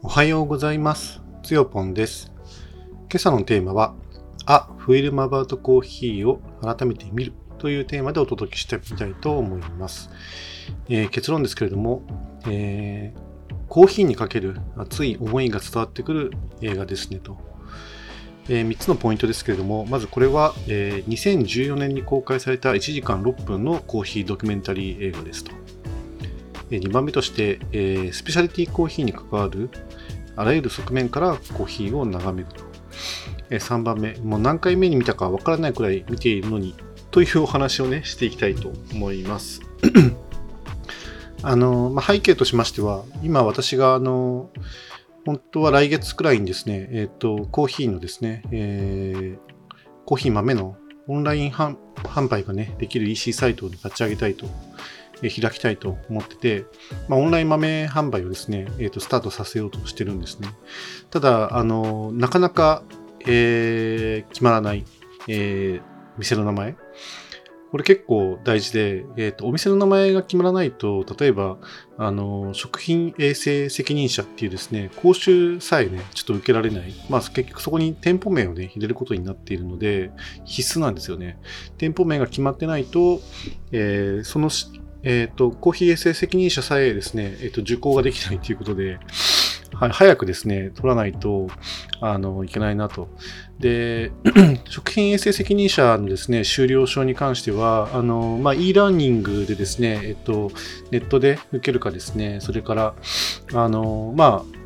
おはようございます。つよぽんです。今朝のテーマは、あ、フィルムアバウトコーヒーを改めて見るというテーマでお届けしてみたいと思います。えー結論ですけれども、えーコーヒーにかける熱い思いが伝わってくる映画ですねと。え3つのポイントですけれども、まずこれは、え2014年に公開された1時間6分のコーヒードキュメンタリー映画ですと。2番目として、えースペシャリティコーヒーに関わるあらゆる側面からコーヒーを眺めると。えー3番目、もう何回目に見たかわからないくらい見ているのにというお話をね、していきたいと思います。あの、まあ、背景としましては、今私があの、本当は来月くらいにですね、えっ、と、コーヒーのですね、えーコーヒー豆のオンライン販売がね、できる EC サイトを立ち上げたいと、開きたいと思ってて、まあ、オンライン豆販売をですね、えーと、スタートさせようとしてるんですね。ただ、あの、なかなか、えー決まらない、えー店の名前。これ結構大事で、えっ、と、お店の名前が決まらないと、例えば、あの、食品衛生責任者っていうですね、講習さえね、ちょっと受けられない。まあ、結局そこに店舗名をね、入れることになっているので、必須なんですよね。店舗名が決まってないと、えーその、えっ、と、コーヒー衛生責任者さえですね、えっ、と、受講ができないということで、はい、早くですね、取らないと、あの、いけないなと。で、食品衛生責任者のですね、修了証に関しては、あの、まあ、e ラーニングでですね、えっと、ネットで受けるかですね、それから、あの、まあ、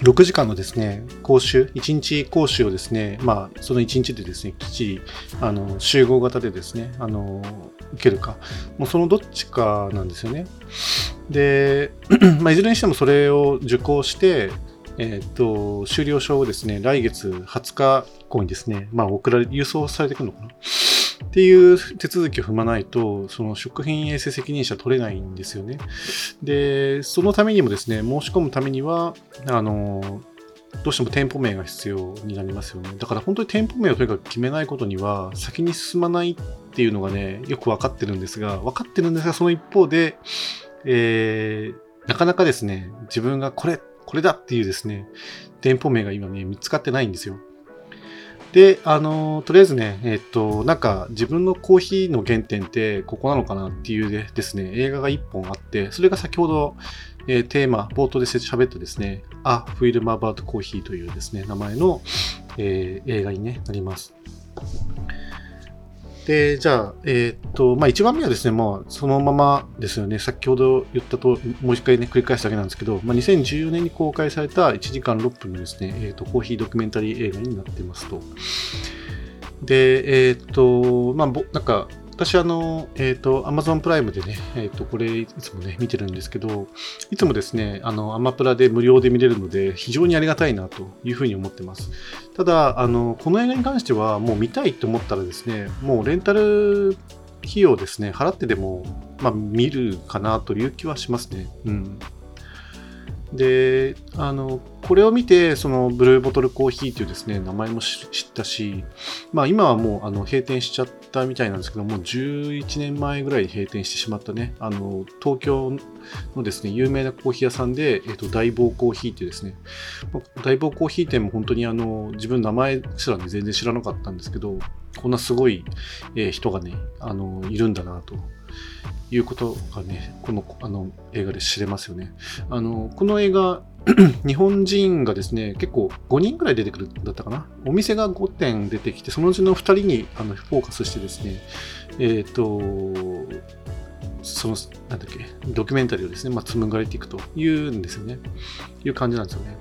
6時間のですね、講習、1日講習をですね、まあ、その1日でですね、きっちり、あの、集合型でですね、あの、受けるか、もうそのどっちかなんですよね。で、まあ、いずれにしてもそれを受講して、えっと、終了証をですね、来月20日以降にですね、まあ、送られ、郵送されてくるのかなっていう手続きを踏まないと、その食品衛生責任者取れないんですよね。で、そのためにもですね、申し込むためには、あの、どうしても店舗名が必要になりますよね。だから本当に店舗名をとにかく決めないことには、先に進まないっていうのがね、よくわかってるんですが、分かってるんですが、その一方で、えー、なかなかですね、自分がこれ、これだっていうですね、店舗名が今ね、見つかってないんですよ。で、あの、とりあえずね、えっと、なんか自分のコーヒーの原点ってここなのかなっていうでですね、映画が1本あって、それが先ほど、えーテーマ、冒頭で喋ったですね、A Film About Coffee というですね、名前の、えー映画に、ね、なります。で、じゃあ、えーっと、まあ、1番目はですね、まあ、そのままですよね、先ほど言ったと、もう一回ね、繰り返すだけなんですけど、まあ、2014年に公開された1時間6分のですね、えーっと、コーヒードキュメンタリー映画になってますと。で、えーっと、まあ、ぼなんか、私、あの、えーと、Amazon プライムでね、えーと、これ、いつもね、見てるんですけど、いつもですね、あの、アマプラで無料で見れるので、非常にありがたいなというふうに思ってます。ただ、あの、この映画に関しては、もう見たいと思ったらですね、もうレンタル費用ですね、払ってでも、まあ、見るかなという気はしますね。うん。で、あの、これを見て、そのブルーボトルコーヒーというですね、名前も知ったし、まあ今はもうあの閉店しちゃったみたいなんですけども、11年前ぐらいに閉店してしまったね、あの、東京のですね、有名なコーヒー屋さんで、えっと、大坊コーヒーっていうですね、大坊コーヒー店も本当にあの、自分名前すらね、全然知らなかったんですけど、こんなすごい、え人がね、あの、いるんだなと。いうことがね、このあの映画で知れますよね。あのこの映画、日本人がですね、結構5人ぐらい出てくるんだったかな。お店が5点出てきて、そのうちの2人にあのフォーカスしてですね、えっ、と、その、なんだっけ、ドキュメンタリーをですね、まあ、紡がれていくというんですよね。いう感じなんですよね。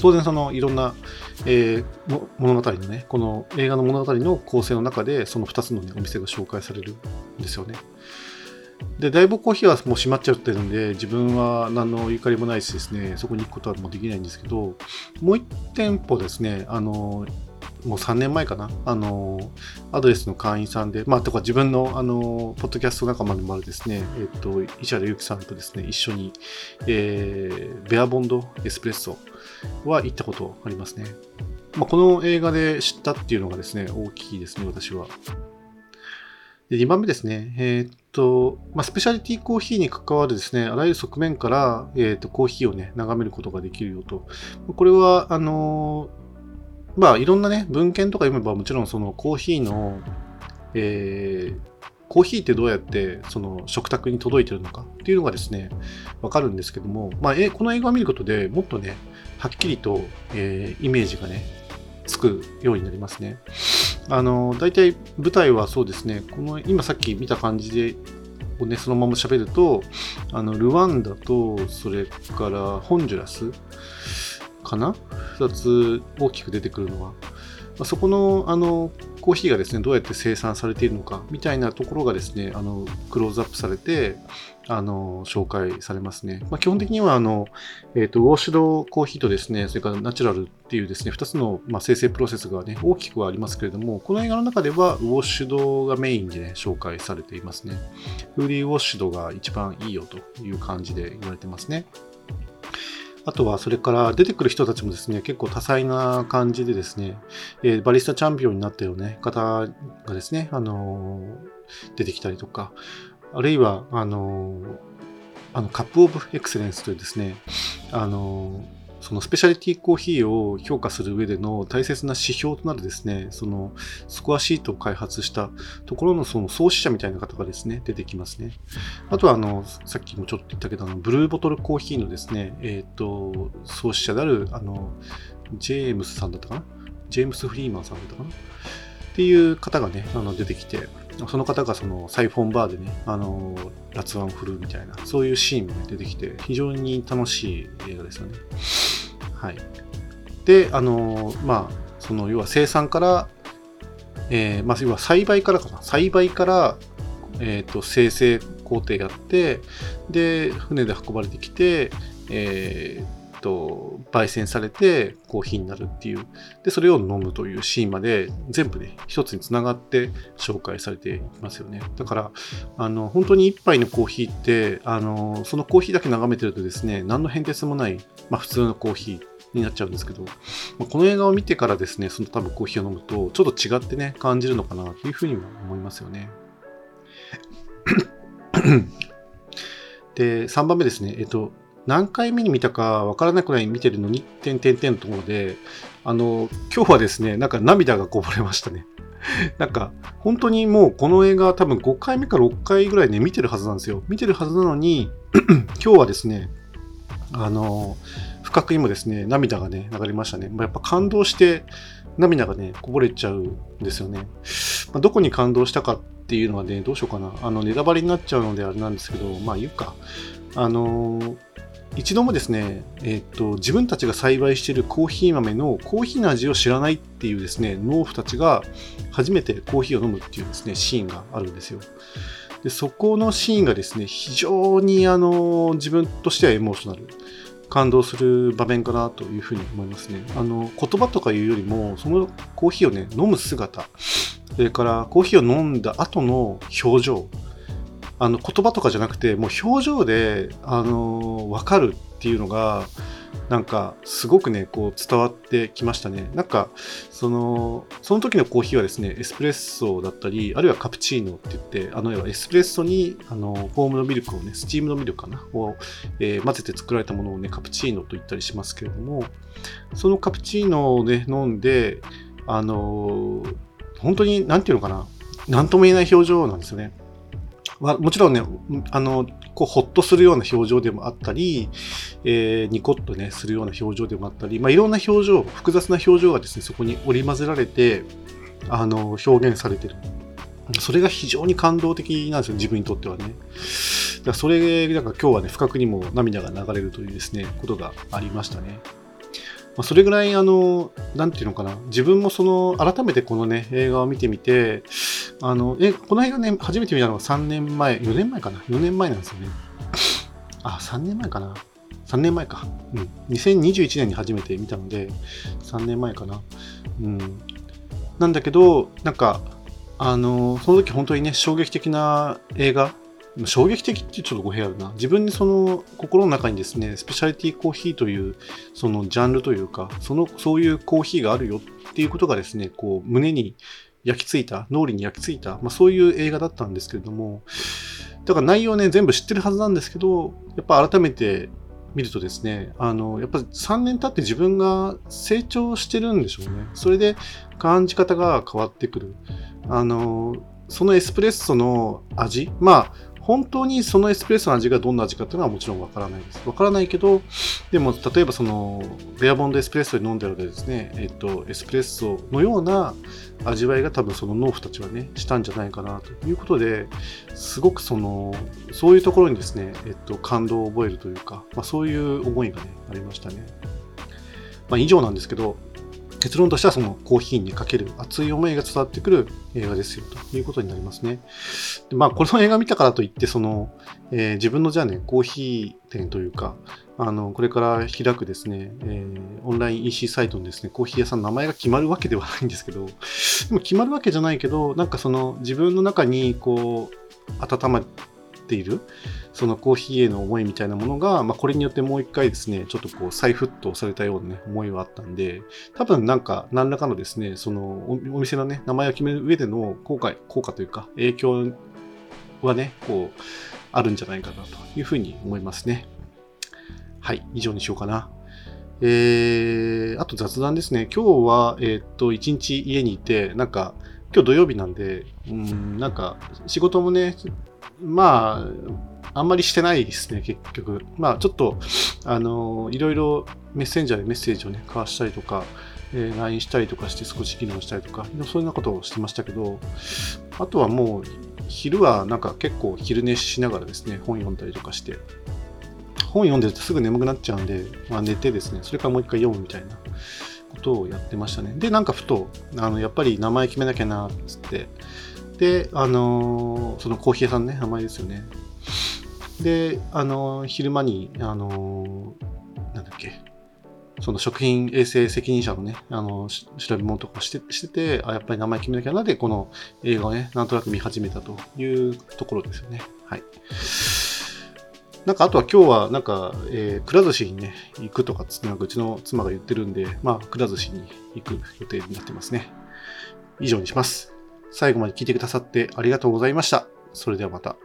当然、そのいろんな、えー物語のね、この映画の物語の構成の中で、その2つの、ね、お店が紹介されるんですよね。で、大木コーヒーはもう閉まっちゃってるんで、自分は何のゆかりもないしですね、そこに行くことはもうできないんですけど、もう1店舗ですね、あの、もう3年前かな、あの、アドレスの会員さんで、まあ、とか自分の、あの、ポッドキャスト仲間でもあるですね、えっと、石原由紀さんとですね、一緒に、えーベアボンドエスプレッソは行ったことありますね。まあ、この映画で知ったっていうのがですね、大きいですね、私は。で2番目ですね。えーっと、まあ、スペシャリティコーヒーに関わるですね、あらゆる側面から、えっ、と、コーヒーをね、眺めることができるよと。これは、あの、まあ、いろんなね、文献とか読めばもちろんそのコーヒーの、えー、コーヒーってどうやってその食卓に届いてるのかっていうのがですね、わかるんですけども、まあ、えこの映画を見ることでもっとね、はっきりと、えー、イメージがね、つくようになりますね。あの、大体舞台はそうですね、この今さっき見た感じで、をね、そのまま喋ると、あの、ルワンダと、それからホンジュラスかな ?2 つ大きく出てくるのは。まそこの、あの、コーヒーがですね、どうやって生産されているのか、みたいなところがですね、あの、クローズアップされて、あの、紹介されますね。まあ、基本的には、あの、えっ、ー、と、ウォッシュドコーヒーとですね、それからナチュラルっていうですね、2つの、まあ、生成プロセスがね、大きくはありますけれども、この映画の中では、ウォッシュドがメインでね、紹介されていますね。フーリーウォッシュドが一番いいよという感じで言われてますね。あとは、それから出てくる人たちもですね、結構多彩な感じでですね、えー、バリスタチャンピオンになったような、ね、方がですね、あのー、出てきたりとか、あるいは、あのー、あのカップオブエクセレンスというですね、あのそのスペシャリティコーヒーを評価する上での大切な指標となるですね、そのスコアシートを開発したところのその創始者みたいな方がですね、出てきますね。あとはあの、さっきもちょっと言ったけど、あのブルーボトルコーヒーのですね、えっ、ー、と、創始者である、あの、ジェームスさんだったかな？ジェームス・フリーマンさんだったかな？っていう方がね、あの出てきて、その方がそのサイフォンバーでね、あの、ラツワン振るみたいな、そういうシーンも、出てきて、非常に楽しい映画ですよね。はい。で、あの、まあ、その、要は生産から、えー、まあ、要は栽培からかな。栽培から、えっ、ー、と、生成工程やって、で、船で運ばれてきて、えー、と、焙煎されてコーヒーになるっていう、で、それを飲むというシーンまで全部ね、一つにつながって紹介されていますよね。だから、あの、本当に一杯のコーヒーって、あの、そのコーヒーだけ眺めてるとですね、何の変哲もない、まあ普通のコーヒーになっちゃうんですけど、まあこの映画を見てからですね、その多分コーヒーを飲むと、ちょっと違ってね、感じるのかなというふうにも思いますよね。で、3番目ですね。えっと、何回目に見たかわからなくらい見てるのに、点点点のところで、あの、今日はですね、なんか涙がこぼれましたね。なんか、本当にもうこの映画多分5回目か6回ぐらいね、見てるはずなんですよ。見てるはずなのに、今日はですね、あの、不覚にもですね、涙がね、流れましたね。まやっぱ感動して涙がね、こぼれちゃうんですよね。まあ、どこに感動したかっていうのはね、どうしようかな。あの、ネタバレになっちゃうのであれなんですけど、まあ言うか。あの一度もですね、えっ、と、自分たちが栽培しているコーヒー豆のコーヒーの味を知らないっていうですね、農夫たちが初めてコーヒーを飲むっていうですね、シーンがあるんですよ。で、そこのシーンがですね、非常にあの、自分としてはエモーショナル。感動する場面かなというふうに思いますね。あの、言葉とかいうよりも、そのコーヒーをね、飲む姿、それからコーヒーを飲んだ後の表情、あの言葉とかじゃなくてもう表情であの分かるっていうのがなんかすごくねこう伝わってきましたね。なんかそのその時のコーヒーはですねエスプレッソだったりあるいはカプチーノって言ってあのエスプレッソにあのフォームのミルクをねスチームのミルクかなを、えー、混ぜて作られたものをねカプチーノと言ったりしますけれどもそのカプチーノをね飲んであの本当に何て言うのかな何とも言えない表情なんですよね、もちろんね、あの、こう、ほっとするような表情でもあったり、えー、ニコッとね、するような表情でもあったり、まあ、いろんな表情、複雑な表情がですね、そこに織り交ぜられて、あの、表現されてる。それが非常に感動的なんですよ、自分にとってはね。だからそれ、なんか今日はね、不覚にも涙が流れるというですね、ことがありましたね。まあ、それぐらい、あの、なんていうのかな、自分もその、改めてこのね、映画を見てみて、あの、え、この映画ね、初めて見たのが3年前、4年前かな ?4 年前なんですよね。あ、3年前かな ?3 年前か。うん。2021年に初めて見たので、3年前かな。うん。なんだけど、なんか、あの、その時本当にね、衝撃的な映画衝撃的ってちょっと語弊あるな。自分にその心の中にですね、スペシャリティコーヒーというそのジャンルというか、その、そういうコーヒーがあるよっていうことがですね、こう胸に焼き付いた、脳裏に焼き付いた、まあ、そういう映画だったんですけれども、だから内容ね、全部知ってるはずなんですけど、やっぱ改めて見るとですね、あの、やっぱり3年経って自分が成長してるんでしょうね。それで感じ方が変わってくる。あの、そのエスプレッソの味、まあ、本当にそのエスプレッソの味がどんな味かっていうのはもちろんわからないです。わからないけど、でも例えばそのレアボンドエスプレッソで飲んでるのでですね、えっと、エスプレッソのような味わいが多分その農夫たちはね、したんじゃないかなということで、すごくその、そういうところにですね、えっと、感動を覚えるというか、まあ、そういう思いがね、ありましたね。まあ、以上なんですけど、結論としてはそのコーヒーにかける熱い思いが伝わってくる映画ですよということになりますね。でまあ、この映画見たからといって、その、えー、自分のじゃあね、コーヒー店というか、あの、これから開くですね、えー、オンライン EC サイトにですね、コーヒー屋さんの名前が決まるわけではないんですけど、でも決まるわけじゃないけど、なんかその自分の中にこう、温まている、そのコーヒーへの思いみたいなものが、まあ、これによってもう一回ですね、ちょっとこう再沸騰されたような、ね、思いはあったんで、多分なんか何らかのですね、そのお店のね、名前を決める上での効果、効果というか影響はね、こう、あるんじゃないかなというふうに思いますね。はい、以上にしようかな。えー、あと雑談ですね。今日は、えー、っと、一日家にいて、なんか、今日土曜日なんで、うん、なんか、仕事もね、まあ、あんまりしてないですね、結局。まあ、ちょっと、あの、いろいろメッセンジャーでメッセージをね、交わしたりとか、えー、LINE したりとかして少し議論したりとか、そういうようなことをしてましたけど、あとはもう、昼はなんか結構昼寝しながらですね、本読んだりとかして、本読んでるとすぐ眠くなっちゃうんで、まあ、寝てですね、それからもう一回読むみたいなことをやってましたね。で、なんかふと、あのやっぱり名前決めなきゃな、つって、で、あのー、そのコーヒー屋さんね、名前ですよね。で、あの、昼間に、あの、なんだっけ、その食品衛生責任者のね、あの、調べ物とかしてしてて、あ、やっぱり名前決めなきゃなで、この映画をね、なんとなく見始めたというところですよね。はい。なんか、あとは今日は、なんか、えー、くら寿司にね、行くとかつって、なんかうちの妻が言ってるんで、まあ、くら寿司に行く予定になってますね。以上にします。最後まで聞いてくださってありがとうございました。それではまた。